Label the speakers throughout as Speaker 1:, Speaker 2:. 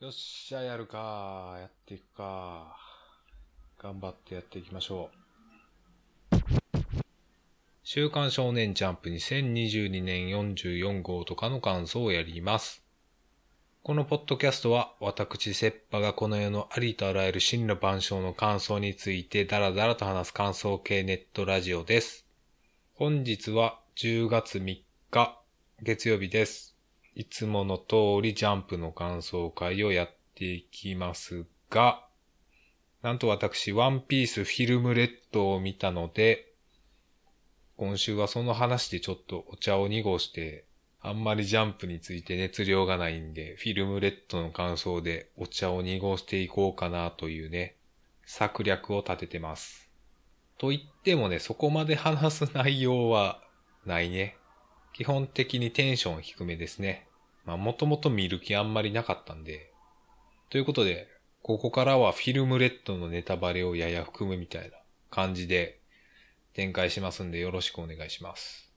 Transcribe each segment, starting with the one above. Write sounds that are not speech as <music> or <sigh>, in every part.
Speaker 1: よっしゃ、やるか。やっていくか。頑張ってやっていきましょう。週刊少年ジャンプ2022年44号とかの感想をやります。このポッドキャストは私、セッパがこの世のありとあらゆる真の万象の感想についてダラダラと話す感想系ネットラジオです。本日は10月3日月曜日です。いつもの通りジャンプの感想会をやっていきますが、なんと私、ワンピースフィルムレッドを見たので、今週はその話でちょっとお茶を濁して、あんまりジャンプについて熱量がないんで、フィルムレッドの感想でお茶を濁していこうかなというね、策略を立ててます。と言ってもね、そこまで話す内容はないね。基本的にテンション低めですね。まあもともと見る気あんまりなかったんで。ということで、ここからはフィルムレッドのネタバレをやや含むみたいな感じで展開しますんでよろしくお願いします。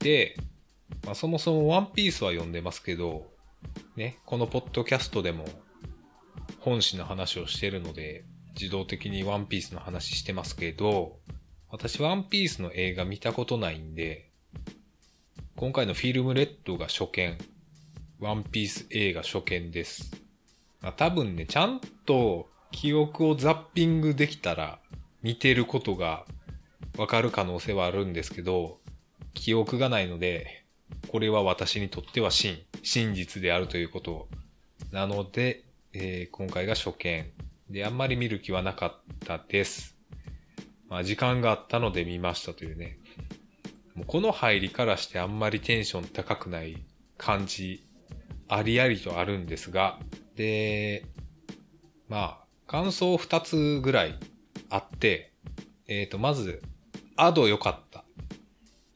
Speaker 1: で、まあ、そもそもワンピースは読んでますけど、ね、このポッドキャストでも本誌の話をしてるので、自動的にワンピースの話してますけど、私ワンピースの映画見たことないんで、今回のフィルムレッドが初見、ワンピース映画初見です。まあ、多分ね、ちゃんと記憶をザッピングできたら見てることがわかる可能性はあるんですけど、記憶がないので、これは私にとっては真、真実であるということなので、えー今回が初見。で、あんまり見る気はなかったです。まあ、時間があったので見ましたというね。もうこの入りからしてあんまりテンション高くない感じ、ありありとあるんですが、で、まあ、感想二つぐらいあって、えっ、と、まず、アド良かった。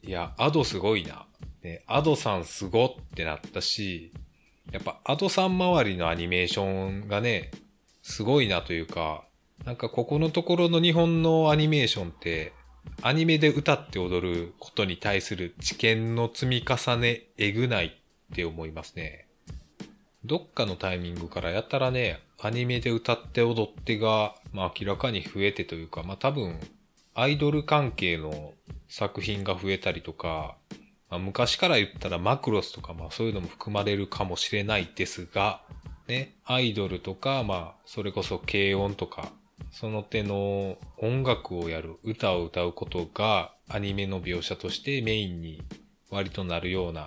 Speaker 1: いや、アドすごいな。ね、アドさんすごってなったし、やっぱアドさん周りのアニメーションがね、すごいなというか、なんかここのところの日本のアニメーションって、アニメで歌って踊ることに対する知見の積み重ね、えぐないって思いますね。どっかのタイミングからやったらね、アニメで歌って踊ってが、まあ明らかに増えてというか、まあ多分、アイドル関係の作品が増えたりとか、まあ、昔から言ったらマクロスとか、まあそういうのも含まれるかもしれないですが、ね、アイドルとか、まあそれこそ軽音とか、その手の音楽をやる、歌を歌うことがアニメの描写としてメインに割となるような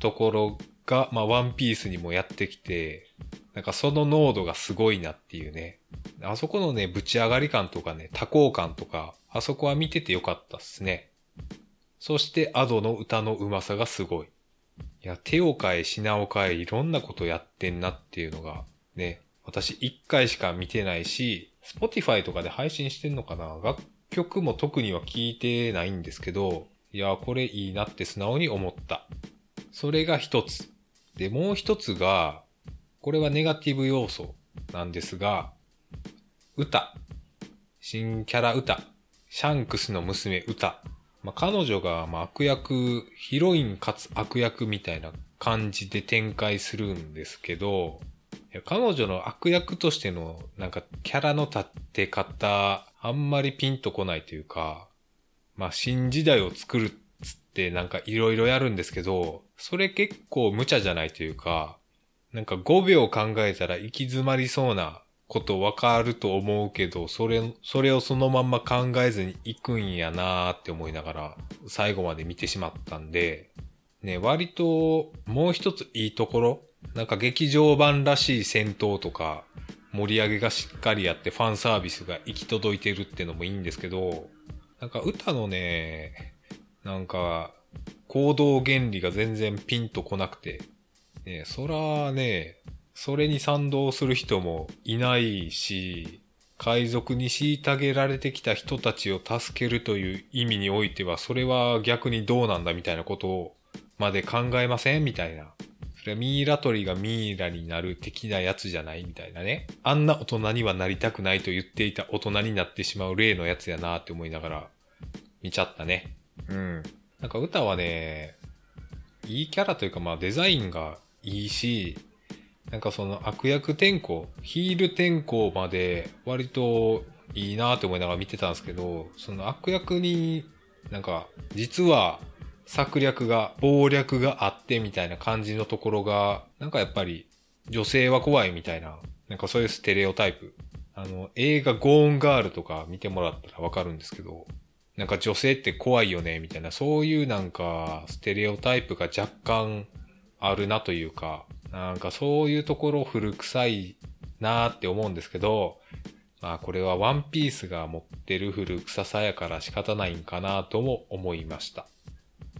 Speaker 1: ところが、まあワンピースにもやってきて、なんかその濃度がすごいなっていうね。あそこのね、ぶち上がり感とかね、多幸感とか、あそこは見ててよかったっすね。そして、アドの歌のうまさがすごい。いや、手を変え、品を変え、いろんなことやってんなっていうのが、ね、私一回しか見てないし、Spotify とかで配信してんのかな？楽曲も特には聞いてないんですけど、いや、これいいなって素直に思った。それが一つ。で、もう一つが、これはネガティブ要素なんですが、歌。新キャラ歌。シャンクスの娘歌。まあ、彼女がまあ悪役、ヒロインかつ悪役みたいな感じで展開するんですけど、彼女の悪役としてのなんかキャラの立って方、あんまりピンとこないというか、まあ新時代を作るっつってなんかいろいろやるんですけど、それ結構無茶じゃないというか、なんか5秒考えたら行き詰まりそうなことわかると思うけど、それ、それをそのまんま考えずに行くんやなーって思いながら最後まで見てしまったんで、ね、割ともう一ついいところ、なんか劇場版らしい戦闘とか盛り上げがしっかりあってファンサービスが行き届いてるってのもいいんですけど、なんか歌のね、なんか行動原理が全然ピンとこなくて、ね、そらね、それに賛同する人もいないし、海賊に虐げられてきた人たちを助けるという意味においては、それは逆にどうなんだみたいなことをまで考えませんみたいな。それはミイラ取りがミイラになる的なやつじゃないみたいなね。あんな大人にはなりたくないと言っていた大人になってしまう例のやつやなって思いながら見ちゃったね。うん。なんか歌はね、いいキャラというかまあデザインがいいし、なんかその悪役転校、ヒール転校まで割といいなって思いながら見てたんですけど、その悪役になんか実は策略が、謀略があってみたいな感じのところが、なんかやっぱり女性は怖いみたいな、なんかそういうステレオタイプ。あの、映画ゴーンガールとか見てもらったらわかるんですけど、なんか女性って怖いよね、みたいな、そういうなんかステレオタイプが若干あるなというか、なんかそういうところ古臭いなーって思うんですけど、まあこれはワンピースが持ってる古臭さやから仕方ないんかなとも思いました。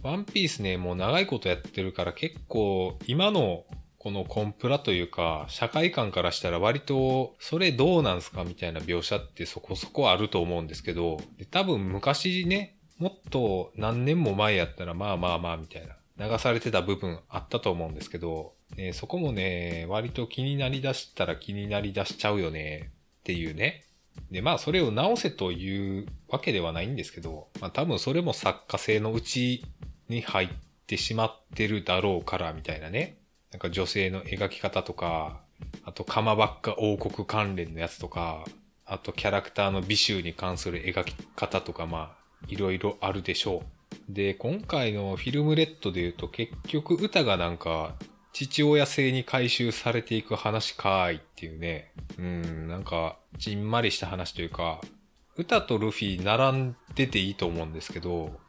Speaker 1: ワンピースね、もう長いことやってるから結構今のこのコンプラというか、社会観からしたら割と、それどうなんすかみたいな描写ってそこそこあると思うんですけど、多分昔ね、もっと何年も前やったらまあまあまあみたいな、流されてた部分あったと思うんですけど、ね、そこもね、割と気になりだしたら気になりだしちゃうよねっていうね。で、まあそれを直せというわけではないんですけど、まあ多分それも作家性のうちに入ってしまってるだろうからみたいなね。なんか女性の描き方とか、あと鎌ばっか王国関連のやつとか、あとキャラクターの美醜に関する描き方とか、まあ、いろいろあるでしょう。で、今回のフィルムレッドで言うと結局歌がなんか父親性に回収されていく話かーいっていうね。うん、なんか、じんまりした話というか、歌とルフィ並んでていいと思うんですけど、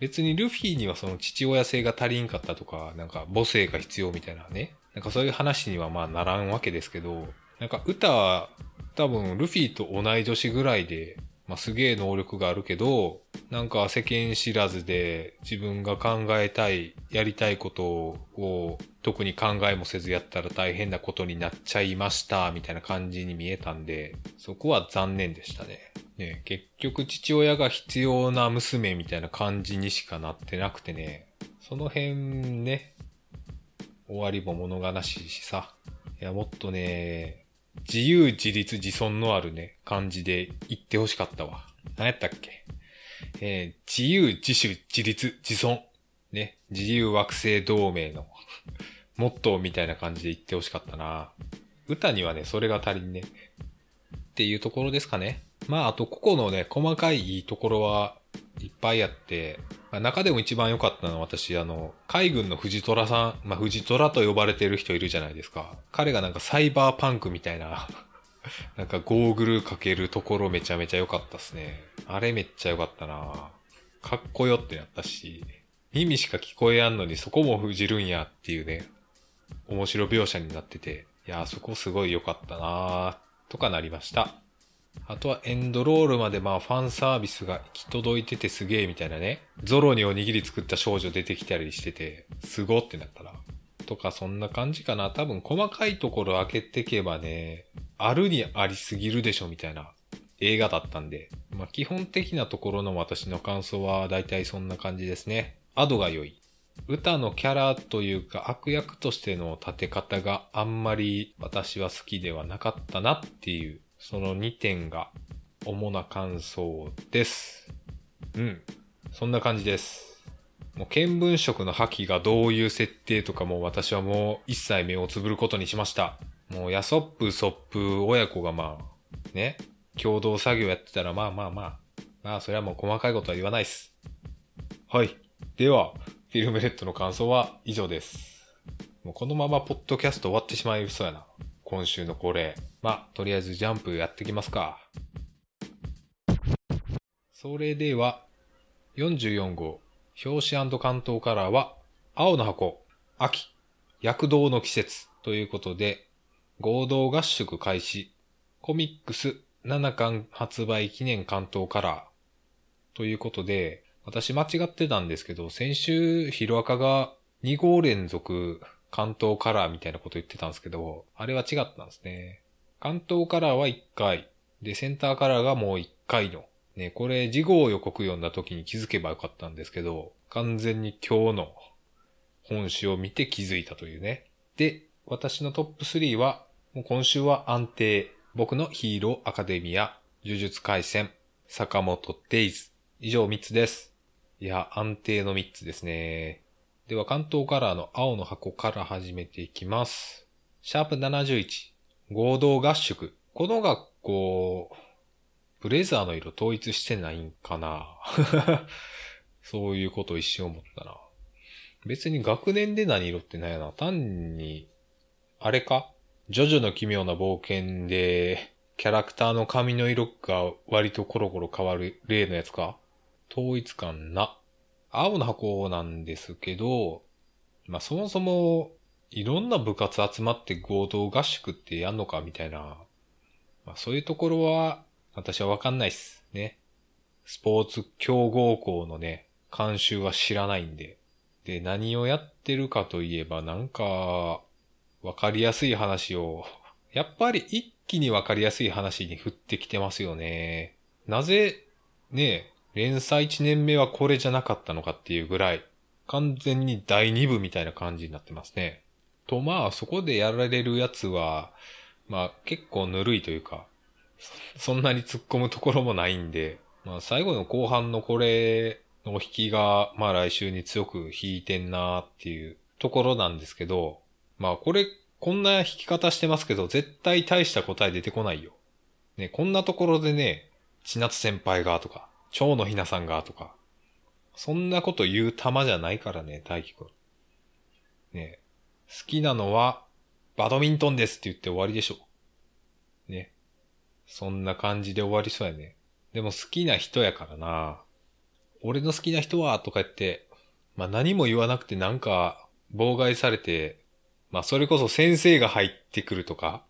Speaker 1: 別にルフィにはその父親性が足りんかったとか、なんか母性が必要みたいなね。なんかそういう話にはまあならんわけですけど、なんか歌多分ルフィと同い年ぐらいで、まあすげえ能力があるけど、なんか世間知らずで自分が考えたい、やりたいことを特に考えもせずやったら大変なことになっちゃいました、みたいな感じに見えたんで、そこは残念でしたね。ね、結局父親が必要な娘みたいな感じにしかなってなくてね、その辺ね、終わりも物悲しいしさ。いや、もっとね、自由自立自尊のあるね、感じで言ってほしかったわ。何やったっけ？えー、自由自主自立自尊。ね、自由惑星同盟の <laughs> モットーみたいな感じで言ってほしかったな。歌にはね、それが足りんね。っていうところですかね。まあ、あと、個々のね、細かいところはいっぱいあって、中でも一番良かったのは私、あの、海軍の藤虎さん、まあ、藤虎と呼ばれてる人いるじゃないですか。彼がなんかサイバーパンクみたいな <laughs> なんかゴーグルかけるところめちゃめちゃ良かったっすね。あれめっちゃ良かったなかっこよってなったし、耳しか聞こえやんのにそこも封じるんやっていうね、面白描写になってて、いやそこすごい良かったなとかなりました。あとはエンドロールまでまあファンサービスが行き届いててすげえみたいなね。ゾロにおにぎり作った少女出てきたりしてて、すごってなったら。とかそんな感じかな。多分細かいところ開けてけばね、あるにありすぎるでしょみたいな映画だったんで。まあ基本的なところの私の感想は大体そんな感じですね。アドが良い。歌のキャラというか悪役としての立て方があんまり私は好きではなかったなっていうその2点が主な感想です。うん。そんな感じです。もう見聞色の破棄がどういう設定とかも私はもう一切目をつぶることにしました。もうヤソップ、ソップ、親子がまあ、ね、共同作業やってたらまあまあまあ、まあそれはもう細かいことは言わないっす。はい。では、フィルムレッドの感想は以上です。もうこのままポッドキャスト終わってしまいそうやな。今週のこれ。まあ、とりあえずジャンプやってきますか。それでは、44号、表紙関東カラーは、青の箱、秋、躍動の季節ということで、合同合宿開始、コミックス7巻発売記念関東カラーということで、私間違ってたんですけど、先週ヒロアカが2号連続関東カラーみたいなこと言ってたんですけど、あれは違ったんですね。関東カラーは1回。で、センターカラーがもう1回の。ね、これ、事後を予告読んだ時に気づけばよかったんですけど、完全に今日の本誌を見て気づいたというね。で、私のトップ3は、もう今週は安定。僕のヒーローアカデミア、呪術回戦、坂本デイズ。以上3つです。いや、安定の3つですね。では、関東カラーの青の箱から始めていきます。シャープ71、合同合宿。この学校、ブレザーの色統一してないんかな <laughs> そういうことを一瞬思ったな。別に学年で何色ってないやな。単に、あれか？ジョジョの奇妙な冒険で、キャラクターの髪の色が割とコロコロ変わる例のやつか？統一感な。青の箱なんですけど、まあそもそも、いろんな部活集まって合同合宿ってやんのかみたいな。まあそういうところは、私はわかんないっす。ね。スポーツ強豪校のね、監修は知らないんで。で、何をやってるかといえば、なんか、わかりやすい話を、<laughs> やっぱり一気にわかりやすい話に振ってきてますよね。なぜ、ね、連載1年目はこれじゃなかったのかっていうぐらい、完全に第2部みたいな感じになってますね。と、まあ、そこでやられるやつは、まあ、結構ぬるいというか、そんなに突っ込むところもないんで、まあ、最後の後半のこれの引きが、まあ来週に強く引いてんなっていうところなんですけど、まあこれ、こんな引き方してますけど、絶対大した答え出てこないよ。ね、こんなところでね、千夏先輩がとか、蝶野ひなさんがとか、そんなこと言う玉じゃないからね、大輝くん。ね、好きなのは、バドミントンですって言って終わりでしょ。ね。そんな感じで終わりそうやね。でも好きな人やからな。俺の好きな人は、とか言って、まあ何も言わなくてなんか妨害されて、まあそれこそ先生が入ってくるとか、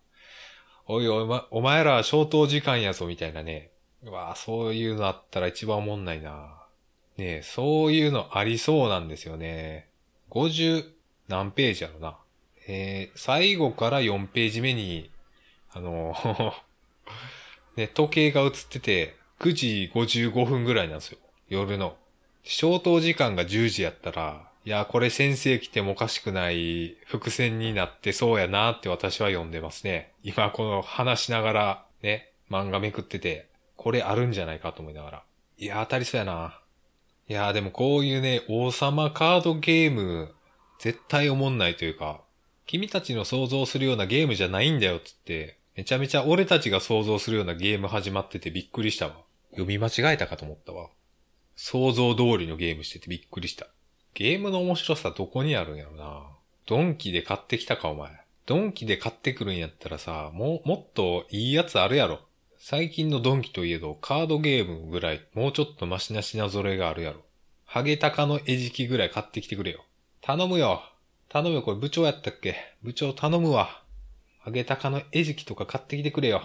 Speaker 1: おいおい、ま、お前ら消灯時間やぞ、みたいなね。うわあそういうのあったら一番おもんないな。ね、そういうのありそうなんですよね。50何ページやろな。えー、最後から4ページ目に、あの、<laughs> ね、時計が映ってて、9時55分ぐらいなんですよ。夜の。消灯時間が10時やったら、いや、これ先生来てもおかしくない伏線になってそうやなって私は読んでますね。今この話しながらね、漫画めくってて、これあるんじゃないかと思いながら。いや、当たりそうやな。いや、でもこういうね、王様カードゲーム、絶対思んないというか、君たちの想像するようなゲームじゃないんだよっつって、めちゃめちゃ俺たちが想像するようなゲーム始まっててびっくりしたわ。読み間違えたかと思ったわ。想像通りのゲームしててびっくりした。ゲームの面白さどこにあるんやろな。ドンキで買ってきたかお前。ドンキで買ってくるんやったらさ、もう、もっといいやつあるやろ。最近のドンキといえど、カードゲームぐらい、もうちょっとマシな品揃えがあるやろ。ハゲタカの餌食ぐらい買ってきてくれよ。頼むよ。頼むよ、これ部長やったっけ？部長頼むわ。ハゲタカの餌食とか買ってきてくれよ。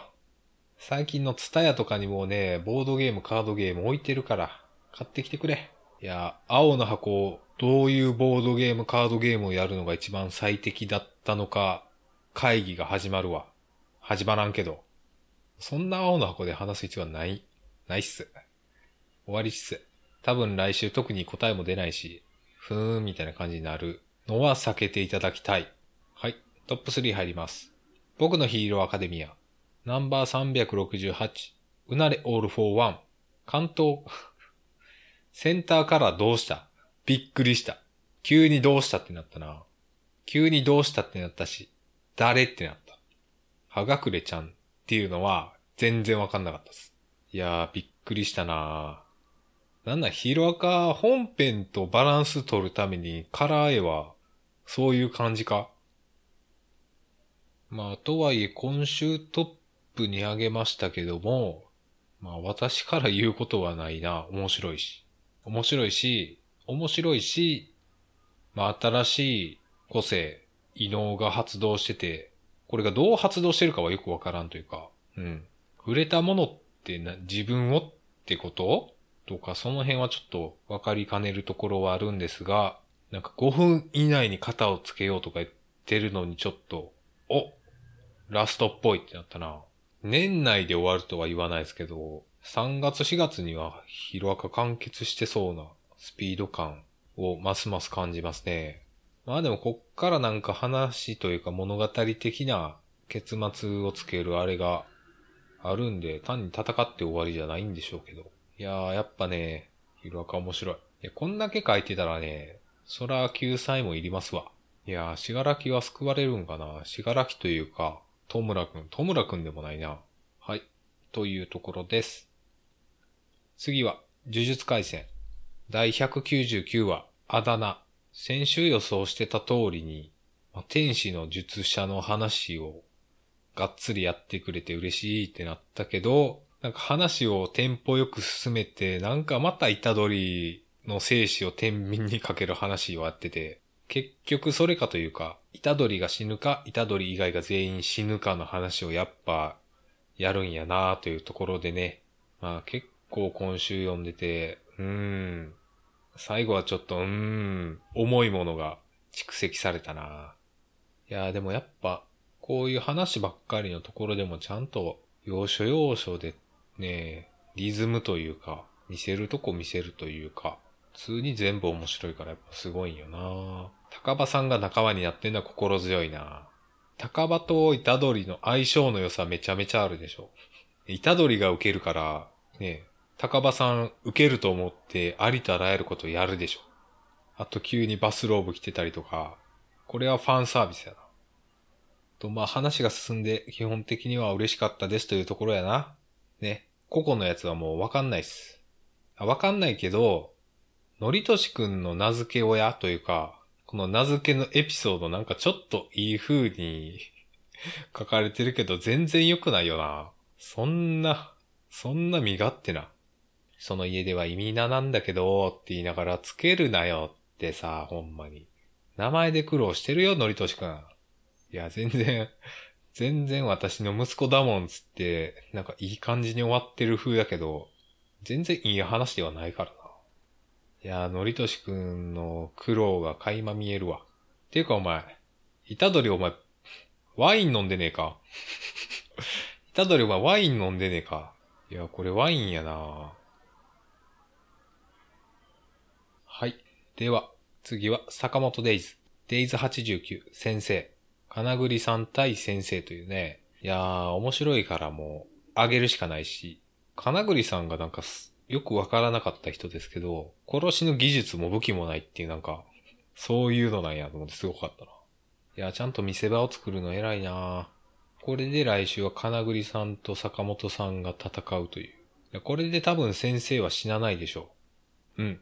Speaker 1: 最近のツタヤとかにもね、ボードゲーム、カードゲーム置いてるから、買ってきてくれ。いや、青の箱、どういうボードゲーム、カードゲームをやるのが一番最適だったのか、会議が始まるわ。始まらんけど。そんな青の箱で話す必要はない、ないっす。終わりっす。多分来週特に答えも出ないし、ふーんみたいな感じになるのは避けていただきたい。はい。トップ3入ります。僕のヒーローアカデミア。ナンバー368。うなれオールフォーワン。関東、センターカラーどうした？びっくりした。急にどうしたってなったな。急にどうしたってなったし、誰ってなった。はがくれちゃんっていうのは全然わかんなかったです。いやー、びっくりしたななんだ、ヒロアカ本編とバランス取るためにカラー絵はそういう感じか？まあ、とはいえ今週トップに上げましたけども、まあ私から言うことはないな。面白いし。面白いし、面白いし、まあ新しい個性、異能が発動してて、これがどう発動してるかはよくわからんというか、うん。売れたものってな、自分をってこと？とか、その辺はちょっとわかりかねるところはあるんですが、なんか5分以内に型をつけようとか言ってるのにちょっと、おラストっぽいってなったな。年内で終わるとは言わないですけど、3月4月にはヒロアカ完結してそうなスピード感をますます感じますね。まあでもこっからなんか話というか物語的な結末をつけるあれがあるんで、単に戦って終わりじゃないんでしょうけど。いやー、やっぱね、ヒロアカ面白い。いやこんだけ書いてたらね、そら救済もいりますわ。いやー、しがらきは救われるんかなしがらきというか、トムラくん。トムラくんでもないな。はい。というところです。次は、呪術回戦。第199話、あだ名。先週予想してた通りに、ま天使の術者の話をがっつりやってくれて嬉しいってなったけど、なんか話をテンポよく進めて、なんかまた虎杖の生死を天秤にかける話をやってて、結局それかというか、虎杖が死ぬか、虎杖以外が全員死ぬかの話をやっぱやるんやなというところでね、まあ結構今週読んでて、うーん、最後はちょっと、うーん、重いものが蓄積されたな。いや、でもやっぱ、こういう話ばっかりのところでもちゃんと、要所要所でねえ、リズムというか、見せるとこ見せるというか、普通に全部面白いからやっぱすごいんよな高場さんが仲間になってんのは心強いな高場と虎杖の相性の良さめちゃめちゃあるでしょ。虎杖が受けるから、ね、高場さん受けると思ってありとあらゆることやるでしょ。あと急にバスローブ着てたりとか、これはファンサービスやな。と、まあ話が進んで基本的には嬉しかったですというところやな。ね。個々のやつはもうわかんないっす。わかんないけど、のりとしくんの名付け親というか、この名付けのエピソードなんかちょっといい風に書かれてるけど全然良くないよな。そんな、そんな身勝手な。その家では意味ななんだけど、って言いながらつけるなよってさ、ほんまに。名前で苦労してるよ、のりとしくん。いや、全然、全然私の息子だもんつって、なんかいい感じに終わってる風だけど、全然いい話ではないからな。いや、のりとしくんの苦労が垣間見えるわ。ていうかお前、虎杖お前、ワイン飲んでねえか？<laughs> 虎杖お前ワイン飲んでねえか？いや、これワインやなはい。では、次は坂本デイズ。デイズ89先生。金栗さん対先生というね。いやー、面白いからもう、あげるしかないし。金栗さんがなんかよくわからなかった人ですけど、殺しの技術も武器もないっていうなんか、そういうのなんやと思ってすごかったな。いや、ちゃんと見せ場を作るの偉いなこれで来週は金栗さんと坂本さんが戦うという。いやこれで多分先生は死なないでしょう。うん。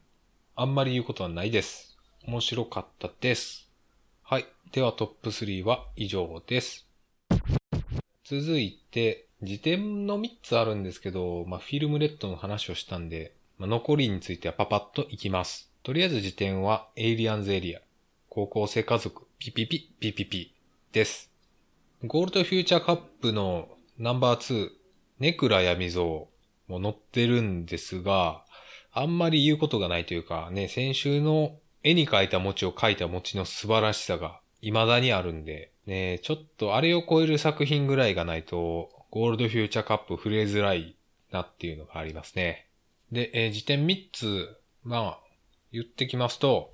Speaker 1: あんまり言うことはないです。面白かったです。はい。ではトップ3は以上です。続いて、次点の3つあるんですけど、まあ、 FILM RED の話をしたんで、まあ、残りについてはパパッといきます。とりあえず次点は、エイリアンズエリア、高校生家族、ピピピ、ピピピです。ゴールドフューチャーカップのナンバー2、ネクラ闇像も載ってるんですが、あんまり言うことがないというか、ね、先週の絵に描いた餅を描いた餅の素晴らしさが未だにあるんで、ね、ちょっとあれを超える作品ぐらいがないと、ゴールドフューチャーカップ触れづらいなっていうのがありますね。で、えー、辞典3つ、まあ、言ってきますと、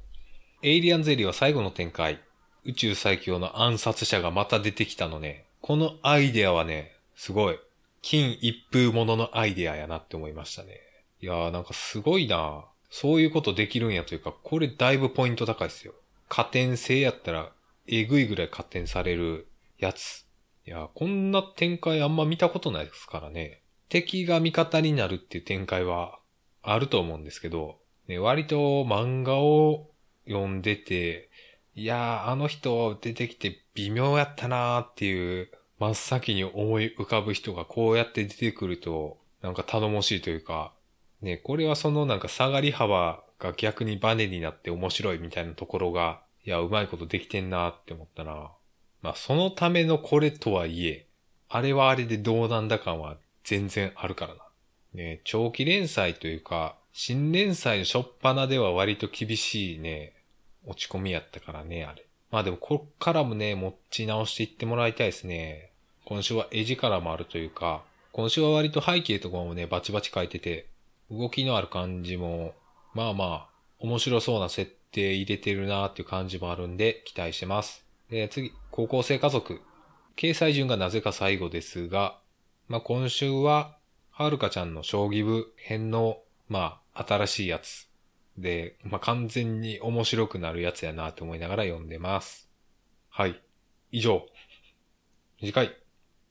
Speaker 1: エイリアンゼリーは最後の展開。宇宙最強の暗殺者がまた出てきたのね。このアイデアはね、すごい。金一風もののアイデアやなって思いましたね。いやーなんかすごいなそういうことできるんやというか、これだいぶポイント高いですよ。加点性やったら、えぐいぐらい加点されるやつ。いや、こんな展開あんま見たことないですからね。敵が味方になるっていう展開はあると思うんですけど、ね、割と漫画を読んでて、いやー、あの人出てきて微妙やったなーっていう真っ先に思い浮かぶ人がこうやって出てくると、なんか頼もしいというか、ね、これはそのなんか下がり幅が逆にバネになって面白いみたいなところが、いや、うまいことできてんなって思ったな。まあ、そのためのこれとはいえ、あれはあれでどうなんだ感は全然あるからな。ね、長期連載というか、新連載の初っ端では割と厳しいね、落ち込みやったからね、あれ。まあでもこっからもね、持ち直していってもらいたいですね。今週は絵力もあるというか、今週は割と背景とかもね、バチバチ書いてて、動きのある感じも、まあまあ、面白そうな設定入れてるなーっていう感じもあるんで、期待してます。で、次、高校生家族。掲載順がなぜか最後ですが、まあ、今週は、はるかちゃんの将棋部編の、まあ、新しいやつで、まあ、完全に面白くなるやつやなと思いながら読んでます。はい。以上。短い。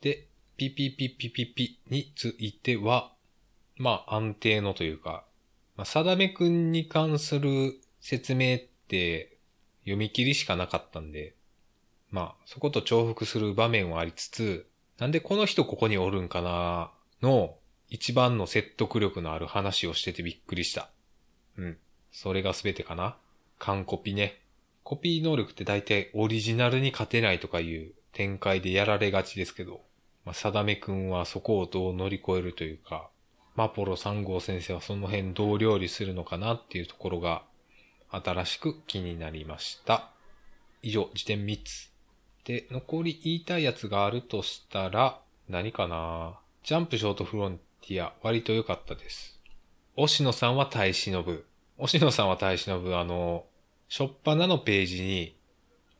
Speaker 1: で、ピピピピピピについては、まあ安定のというか、まあ、定めくんに関する説明って読み切りしかなかったんで、まあそこと重複する場面はありつつ、なんでこの人ここにおるんかなの一番の説得力のある話をしててびっくりした。うん。それが全てかな。完コピね。コピー能力って大体オリジナルに勝てないとかいう展開でやられがちですけど、まあ、定めくんはそこをどう乗り越えるというか、マポロ3号先生はその辺どう料理するのかなっていうところが新しく気になりました。以上、辞典3つ。で、残り言いたいやつがあるとしたら、何かなジャンプショートフロンティア、割と良かったです。押野さんは耐え忍ぶ。押野さんは耐え忍ぶ、あの、しょっぱなのページに、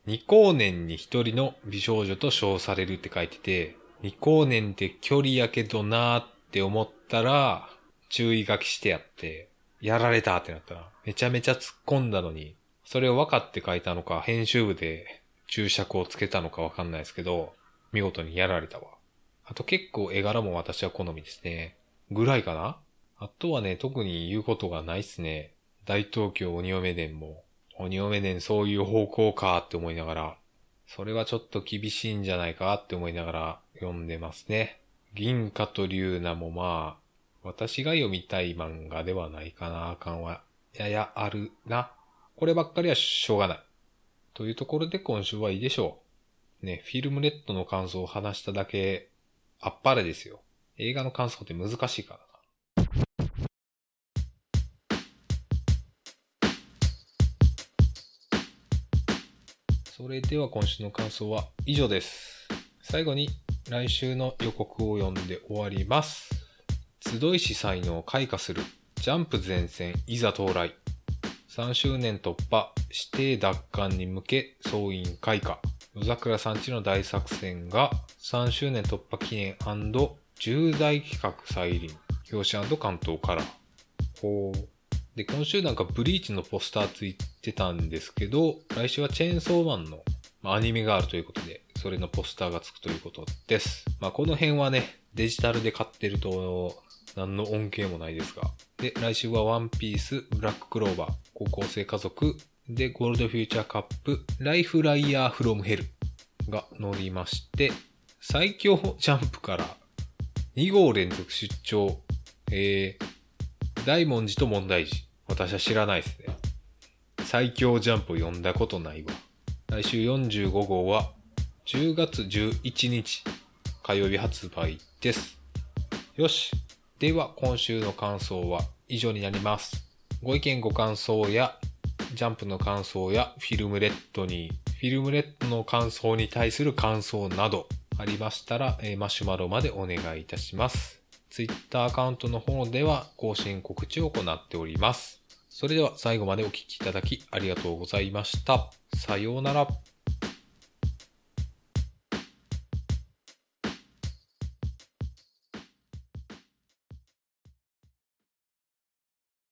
Speaker 1: 二光年に一人の美少女と称されるって書いてて、二光年って距離やけどなーっって思ったら、注意書きしてやって、やられたってなったら、めちゃめちゃ突っ込んだのに、それを分かって書いたのか、編集部で注釈をつけたのかわかんないですけど、見事にやられたわ。あと結構絵柄も私は好みですね。ぐらいかなあとはね、特に言うことがないっすね。大東京鬼嫁伝も、鬼嫁伝そういう方向かって思いながら、それはちょっと厳しいんじゃないかって思いながら読んでますね。銀貨と龍奈もまあ、私が読みたい漫画ではないかな、あかんは。ややあるな。こればっかりはしょうがない。というところで今週はいいでしょう。ね、フィルムレッドの感想を話しただけ、あっぱれですよ。映画の感想って難しいからな。それでは今週の感想は以上です。最後に来週の予告を読んで終わります。集いし才能を開花する。ジャンプ前線いざ到来。3周年突破。指定奪還に向け総員開花。夜桜さんちの大作戦が3周年突破記念重大企画再臨。表紙関東カラー。ほう。で、今週なんかブリーチのポスターついてたんですけど、来週はチェーンソーマンの、まあ、アニメがあるということで、それのポスターがつくということです。まあ、この辺はね、デジタルで買ってると、何の恩恵もないですが。で、来週はワンピース、ブラッククローバー、高校生家族、で、ゴールドフューチャーカップ、ライフライヤーフロムヘルが乗りまして、最強ジャンプから2号連続出張、えー、大文字と問題児。私は知らないですね。最強ジャンプを読んだことないわ。来週45号は10月11日火曜日発売です。よし。では今週の感想は以上になります。ご意見ご感想やジャンプの感想やフィルムレッドに、フィルムレッドの感想に対する感想などありましたら、えマシュマロまでお願いいたします。Twitter アカウントの方では更新告知を行っております。それでは最後までお聴きいただきありがとうございました。さようなら。